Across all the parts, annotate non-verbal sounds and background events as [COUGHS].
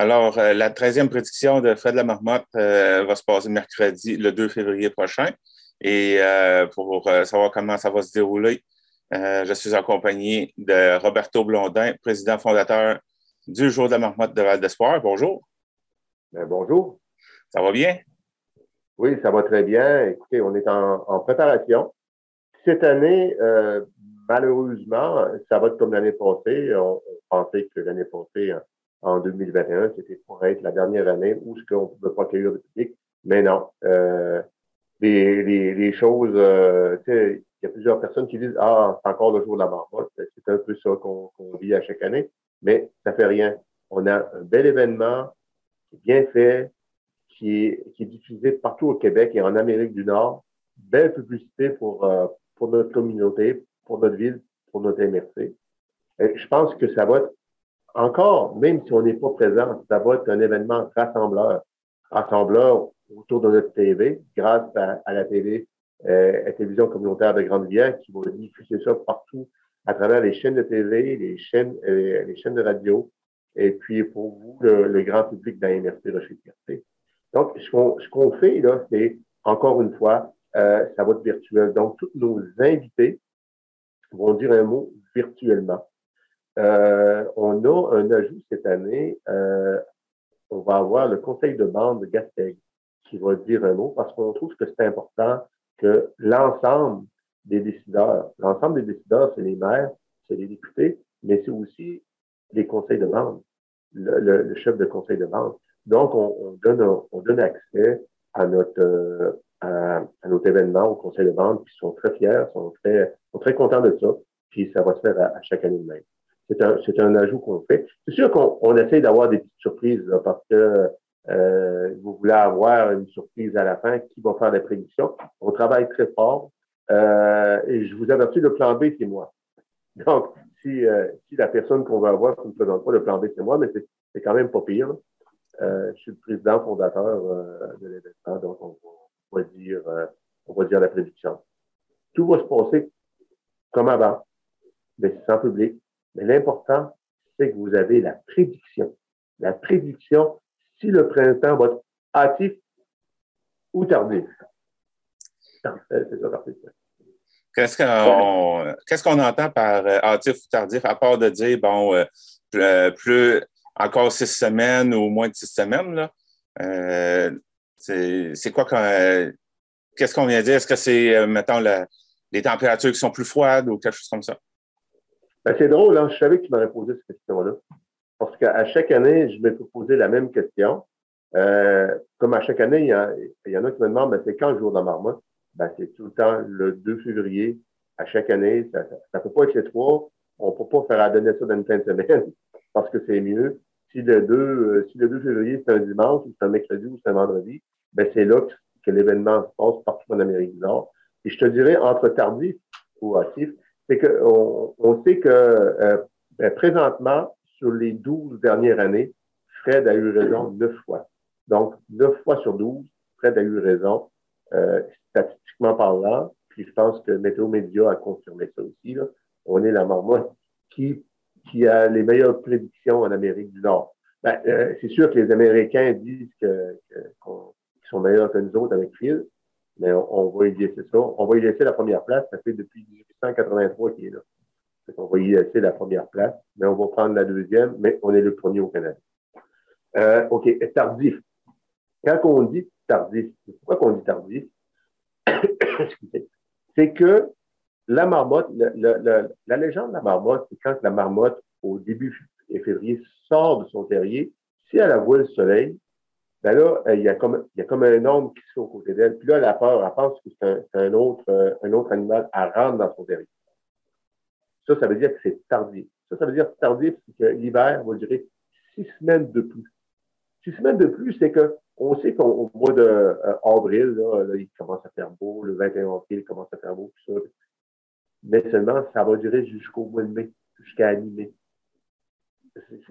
Alors, euh, la 13e prédiction de Fred Lamarmotte euh, va se passer mercredi, le 2 février prochain. Et euh, pour savoir comment ça va se dérouler, je suis accompagné de Roberto Blondin, président fondateur du Jour de la Marmotte de Val d'Espoir. Bonjour. Ben, bonjour. Ça va bien? Oui, ça va très bien. Écoutez, on est en, préparation. Cette année, malheureusement, ça va être comme l'année passée. On, pensait que l'année passée, en 2021. C'était pour être la dernière année où ce qu'on ne pouvait pas accueillir le public. Mais non. Euh, les, les, les, choses, euh, il y a plusieurs personnes qui disent Ah, c'est encore le jour de la marmotte. C'est un peu ça qu'on vit à chaque année. Mais ça fait rien. On a un bel événement bien fait, qui est, qui est diffusé partout au Québec et en Amérique du Nord. Belle publicité pour, euh, pour notre communauté, pour notre ville, pour notre MRC. Je pense que ça va être encore, même si on n'est pas présent, ça va être un événement rassembleur. Rassembleur autour de notre TV, grâce à, la TV, euh, la télévision communautaire de Grande-Rivière, qui va diffuser ça partout à travers les chaînes de TV, les chaînes, euh, les chaînes de radio, et puis pour vous, le, grand public de la MRC Rocher Donc, ce qu'on fait, là, c'est, encore une fois, euh, ça va être virtuel. Donc, tous nos invités vont dire un mot virtuellement. Euh, on a un ajout cette année. Euh, on va avoir le conseil de bande de Gasteg qui va dire un mot parce qu'on trouve que c'est important que l'ensemble des décideurs, l'ensemble des décideurs, c'est les maires, c'est les députés, mais c'est aussi les conseils de bande, le, chef de conseil de bande. Donc, on, donne, on donne accès à notre, euh, à, notre événement au conseil de bande qui sont très fiers, sont très, sont très contents de ça, puis ça va se faire à chaque année de même. C'est un, ajout qu'on fait. C'est sûr qu'on essaie d'avoir des petites surprises parce que euh, vous voulez avoir une surprise à la fin qui va faire des prédictions. On travaille très fort. Euh, et je vous avertis, le plan B, c'est moi. Donc, si, euh, si la personne qu'on va avoir ne présente pas le plan B, c'est moi, mais c'est quand même pas pire. je suis le président fondateur de l'événement, donc on va, dire, on va dire la prédiction. Tout va se passer comme avant, mais sans public, mais l'important, c'est que vous avez la prédiction. La prédiction, si le printemps va être hâtif ou tardif. Qu'est-ce qu'on entend par euh, hâtif ou tardif, à part de dire, bon, euh, euh, plus, encore six semaines ou moins de six semaines, là? c'est quoi qu'est-ce qu'on vient dire? Est-ce que c'est, mettons, les températures qui sont plus froides ou quelque chose comme ça? Ben, c'est drôle, hein? je savais que tu m'aurais posé cette question-là. Parce qu'à chaque année, je me fais poser la même question. Euh, comme à chaque année, il y, a, il y en a qui me demandent, ben, c'est quand le jour de la marmotte? Ben, c'est tout le temps le 2 février. À chaque année, ça ne peut pas être les trois. On ne peut pas faire donner ça dans une fin de semaine [LAUGHS] parce que c'est mieux. Si le 2, euh, si le 2 février, c'est un dimanche, ou c'est un mercredi, ou c'est un vendredi, ben, c'est là que, que l'événement se passe partout en Amérique du Nord. Et je te dirais, entre tardif ou actif, c'est qu'on on sait que euh, ben, présentement, sur les 12 dernières années, Fred a eu raison neuf fois. Donc, neuf fois sur 12, Fred a eu raison, euh, statistiquement parlant. Puis je pense que Météo Média a confirmé ça aussi. On est la marmotte qui, a les meilleures prédictions en Amérique du Nord. Ben, euh, c'est sûr que les Américains disent qu'ils sont meilleurs que nous autres avec Phil, mais on, va y laisser ça. On va y laisser la première place. Ça fait depuis 1883 qu'il est là. on va y laisser la première place, mais on va prendre la deuxième, mais on est le premier au Canada. Euh, OK, tardif? Quand on dit tardif, pourquoi qu'on dit tardif? [COUGHS] c'est que la marmotte, la légende de la marmotte, c'est quand la marmotte, au début février, sort de son terrier, si elle a voit le soleil, ben là, euh, il y a comme, il y a comme un homme qui se aux côtés d'elle. Puis là, elle a peur, elle pense que c'est un, autre, euh, un autre animal à rendre dans son terrier. Ça, ça veut dire que c'est tardif. Ça, ça veut dire tardif, c'est que l'hiver va durer six semaines de plus. Six semaines de plus, c'est que on sait qu'au mois d'avril, euh, là, il commence à faire beau, le 21 avril, il commence à faire beau, tout ça. Mais seulement, ça va durer jusqu'au mois de mai, jusqu'à mi-mai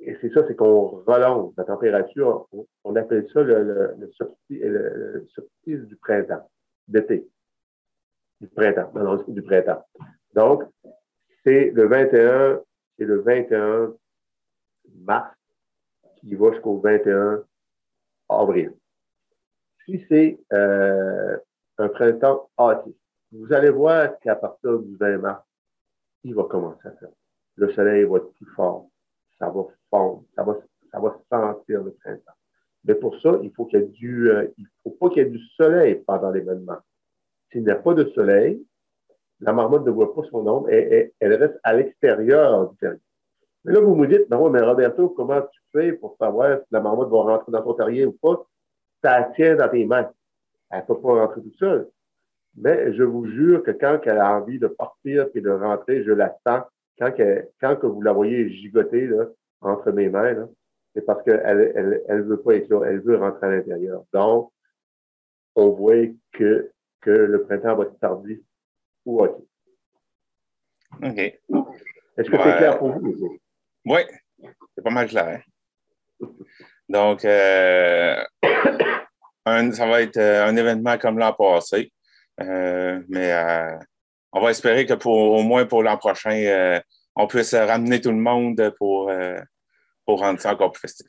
et c'est ça, c'est qu'on relance la température. On, appelle ça le, le, le, du printemps, d'été. Du printemps, non, du printemps. Donc, c'est le 21, c'est le 21 mars qui va jusqu'au 21 avril. Si c'est euh, un printemps hâtif, vous allez voir qu'à partir du 20 mars, il va commencer à faire. Le soleil va être plus fort, ça va fondre, ça va, sentir le printemps. Mais pour ça, il faut qu'il y ait du, euh, il faut pas qu'il y ait du soleil pendant l'événement. S'il n'y a pas de soleil, la marmotte ne voit pas son ombre et, elle reste à l'extérieur du terrier. Mais là, vous me dites, non, mais Roberto, comment tu fais pour savoir si la marmotte va rentrer dans ton terrier ou pas? Ça tient dans tes mains. Elle ne peut pas rentrer toute seule. Mais je vous jure que quand elle a envie de partir et de rentrer, je la sens. Quand, quand que vous la voyez gigoter là, entre mes mains, c'est parce qu'elle elle, elle veut pas être là, elle veut rentrer à l'intérieur. Donc, on voit que, que le printemps va être tardif ou OK. OK. Est-ce que c'est clair pour vous? Oui, c'est pas mal clair. Donc, euh, [COUGHS] ça va être euh, un événement comme l'an passé. Euh, mais on va espérer que pour au moins pour l'an prochain, euh, on puisse ramener tout le monde pour, pour rendre ça encore plus festif.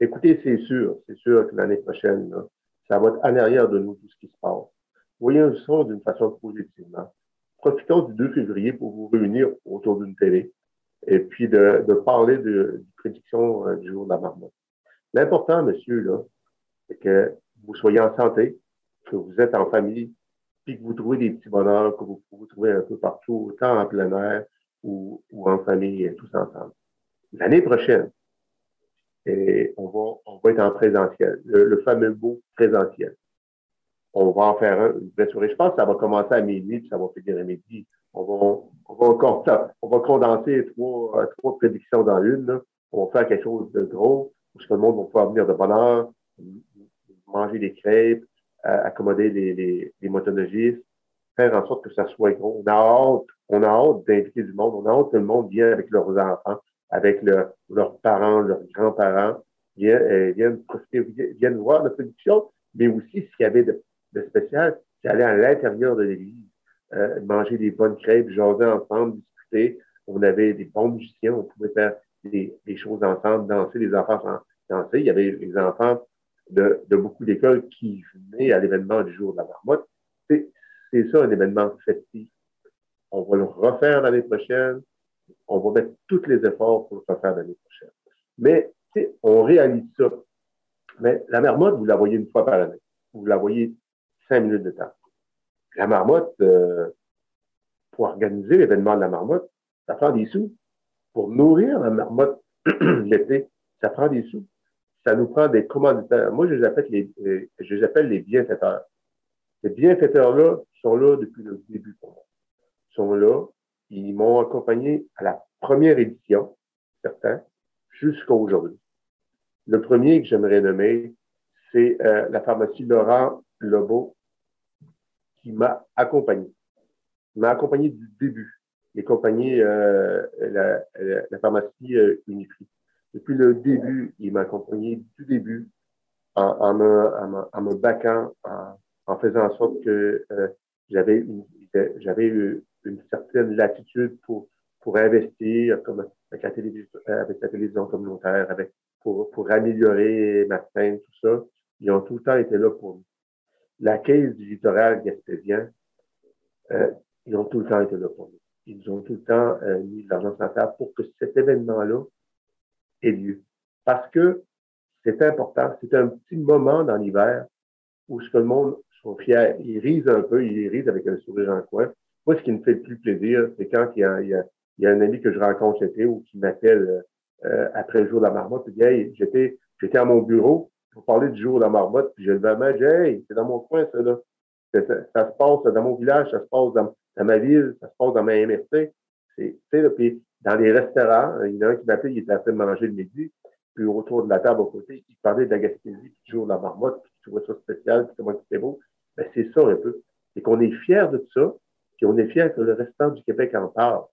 Écoutez, c'est sûr, c'est sûr que l'année prochaine, ça va être en arrière de nous tout ce qui se passe. Voyons ça d'une façon positive. Profitons du 2 février pour vous réunir autour d'une télé et puis de, de parler de, de prédiction du jour de la marmotte. L'important, monsieur, là, c'est que vous soyez en santé, que vous êtes en famille, puis que vous trouvez des petits bonheurs que vous pouvez trouver un peu partout, autant en plein air ou, en famille, tous ensemble. L'année prochaine, et on va, on va être en présentiel, le, fameux beau présentiel. On va en faire un, une vraie. Je pense que ça va commencer à minuit, puis ça va finir à midi. On va, encore, on va condenser trois, trois prédictions dans une. On va faire quelque chose de gros, où tout le monde va pouvoir venir de bonne heure, manger des crêpes, accommoder les, les, faire en sorte que ça soit gros. On a hâte, on a hâte d'inviter du monde, on a hâte que le monde vienne avec leurs enfants, avec leurs parents, leurs grands-parents, viennent, euh, profiter, viennent voir la production, mais aussi ce qu'il y avait de, spécial, c'est aller à l'intérieur de l'église, euh, manger des bonnes crêpes, jaser ensemble, discuter. On avait des bons musiciens, on pouvait faire des, des choses ensemble, danser, les enfants danser. Il y avait les enfants de, de beaucoup d'écoles qui venaient à l'événement du jour de la marmotte. C'est ça un événement festif. On va le refaire l'année prochaine. On va mettre tous les efforts pour le refaire l'année prochaine. Mais on réalise ça. Mais la marmotte, vous la voyez une fois par année. Vous la voyez cinq minutes de temps. La marmotte, euh, pour organiser l'événement de la marmotte, ça prend des sous. Pour nourrir la marmotte [CLEARS THROAT] l'été, ça prend des sous ça nous prend des commanditaires. Moi, je les appelle les, euh, les les bienfaiteurs. Ces bienfaiteurs-là sont là depuis le début pour moi. Ils sont là. Ils m'ont accompagné à la première édition, certains, jusqu'à aujourd'hui. Le premier que j'aimerais nommer, c'est euh, la pharmacie Laurent Lebeau qui m'a accompagné. M'a accompagné du début. A accompagné euh, la, pharmacie euh. Depuis le début, il m'a accompagné du début en, en, me, en, me baquant, en, faisant en sorte que euh, j'avais une, une certaine latitude pour, pour investir comme avec la télévision, avec la télévision communautaire, avec, pour, pour améliorer ma scène, tout ça. Ils ont tout le temps été là pour nous. La caisse du littoral gaspésien, euh, ils ont tout le temps été là pour nous. Ils ont tout le temps euh, mis de l'argent sur la table pour que cet événement-là lieu. Parce que c'est important. C'est un petit moment dans l'hiver où ce que le monde sont fiers. Ils risent un peu, ils risent avec un sourire en coin. Moi, ce qui me fait le plus plaisir, c'est quand il y a, un ami que je rencontre l'été ou qui m'appelle euh, après le jour de la marmotte, dit Hey, j'étais, j'étais à mon bureau pour parler du jour de la marmotte, puis je le la main, dis Hey, c'est dans mon coin, ça, là. Ça, se passe dans mon village, ça se passe dans, ma ville, ça se passe dans ma MRC. C'est, puis dans les restaurants, il y en a un qui m'appelait, il était en train de manger le midi, puis autour de la table à côté, il parlait de la Gaspésie, puis toujours la marmotte, puis il trouvait ça spécial, puis comment c'était beau. Ben, c'est ça un peu. C'est qu'on est fiers de tout ça, puis on est fiers que le restant du Québec en parle.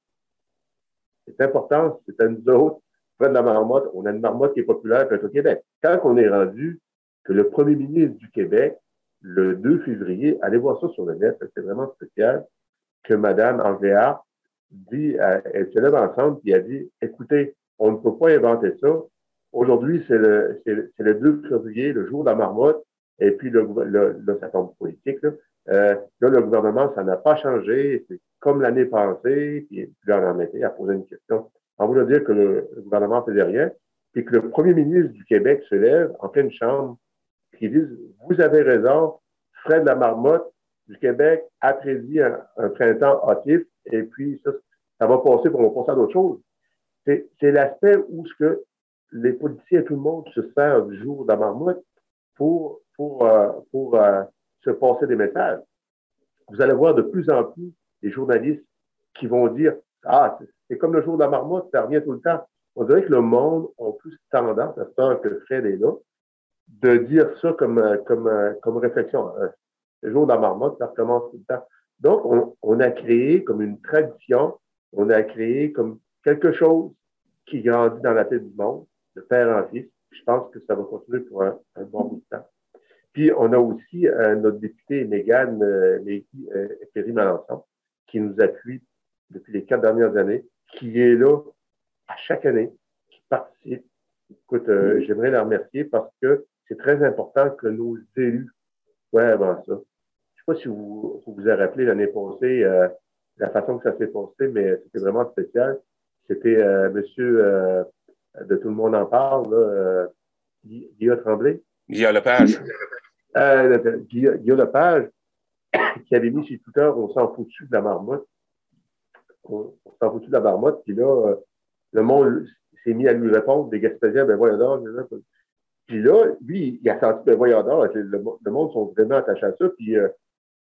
C'est important, c'est à nous autres, près de la marmotte, on a une marmotte qui est populaire au Québec. Quand on est rendu que le premier ministre du Québec, le 2 février, allez voir ça sur le net, c'est vraiment spécial, que Mme dit, elle se lève ensemble, puis elle dit, écoutez, on ne peut pas inventer ça. Aujourd'hui, c'est le, le 2 février, le jour de la marmotte, et puis le, le, là, ça tombe politique. Là. Euh, là, le gouvernement, ça n'a pas changé. C'est comme l'année passée, puis là, on en était à poser une question. On voulait dire que le, gouvernement faisait rien, puis que le premier ministre du Québec se lève en pleine chambre, qui dit Vous avez raison, Fred la marmotte du Québec a prédit un, printemps hâtif, et puis ça, ça va passer pour on va passer à d'autres choses. C'est l'aspect où ce que les politiciens et tout le monde se sert du jour de la marmotte pour, pour, euh, pour euh, se passer des messages. Vous allez voir de plus en plus des journalistes qui vont dire Ah, c'est comme le jour de la marmotte, ça revient tout le temps. On dirait que le monde a plus tendance, à ce que Fred est là, de dire ça comme, euh, comme, comme réflexion. Le jour de la marmotte, ça recommence tout le temps. Donc, on, a créé comme une tradition, on a créé comme quelque chose qui grandit dans la tête du monde, de père en fils. Je pense que ça va continuer pour un, bon bout de temps. Puis, on a aussi euh, notre député Mégane euh, euh, Perry-Malençon, qui nous appuie depuis les quatre dernières années, qui est là à chaque année, qui participe. Écoute, euh, j'aimerais la remercier parce que c'est très important que nos élus soient avant ça. Je ne sais pas si vous vous, avez rappelé l'année passée la façon que ça s'est passé, mais c'était vraiment spécial. C'était euh, monsieur euh, de Tout le monde en parle, là, euh, Guillaume Tremblay. Guillaume Lepage. Euh, Guillaume Lepage, [COUGHS] qui avait mis sur Twitter On s'en foutu de la marmotte. On, s'en foutu de la marmotte. Puis là, le monde s'est mis à lui répondre, des Gaspésiens, ben voyons donc. Puis là, lui, il a senti, ben voyons donc, le, monde sont vraiment attachés à ça. Puis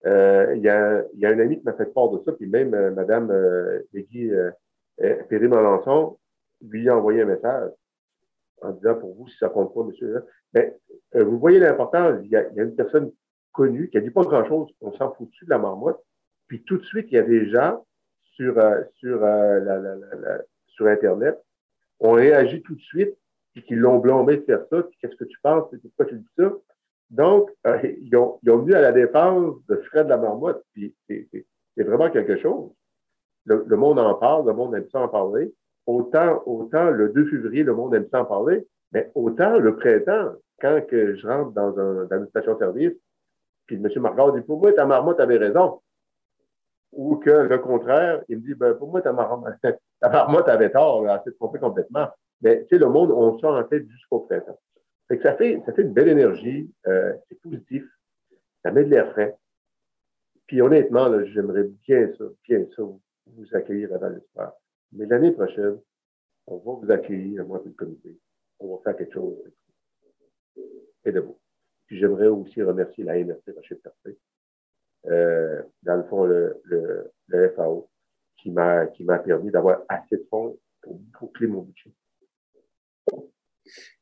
il, y a, y a un ami qui m'a fait part de ça, puis même Madame euh, Péry Malençon lui a envoyé un message en disant pour vous, si ça compte pas, monsieur. Mais euh, vous voyez l'importance, il, y a une personne connue qui a dit pas grand-chose, on s'en fout de la marmotte. Puis tout de suite, il y a des gens sur, euh, sur, euh, la, la, la, sur Internet, ont réagi tout de suite, puis qui l'ont blâmé de faire ça, puis qu'est-ce que tu penses, pourquoi tu dis ça? Donc, ils, ont, ils venu à la défense de Fred la marmotte, puis c'est vraiment quelque chose le, monde en parle, le monde aime ça en parler. Autant, autant le 2 février, le monde aime ça en parler, mais autant le printemps, quand je rentre dans une station-service, puis M. Margard dit, pour moi, ta marmotte avait raison. Ou que le contraire, il me dit, ben, pour moi, ta marmotte, [LAUGHS] ta marmotte avait tort, elle s'est trompée complètement. Mais, tu sais, le monde, on sort en tête jusqu'au printemps. Ça fait, une belle énergie, euh, c'est positif, ça met de l'air frais. Puis honnêtement, j'aimerais bien ça, bien ça, vous accueillir à l'espoir. Mais l'année prochaine, on va vous accueillir, moi et le comité. On va faire quelque chose et de beau. Puis j'aimerais aussi remercier la MRC Rocher euh, dans le fond, le, le, le FAO, qui m'a permis d'avoir assez de fonds pour boucler mon budget.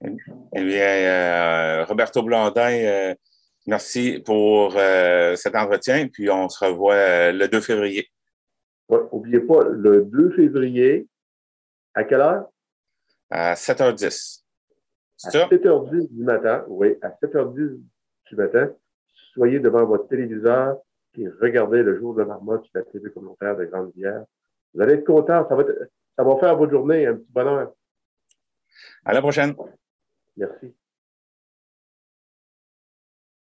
Eh bien, euh, Roberto Blandin, euh, merci pour euh, cet entretien, puis on se revoit le 2 février. N'oubliez pas, le 2 février, à quelle heure? À 7h10. À 7h10 du matin, oui, à 7h10 du matin, soyez devant votre téléviseur et regardez le jour de la marmotte sur la télé communautaire de Grande-Bière. Vous allez être content, ça va, ça va faire votre journée un petit bonheur. À la prochaine. Merci.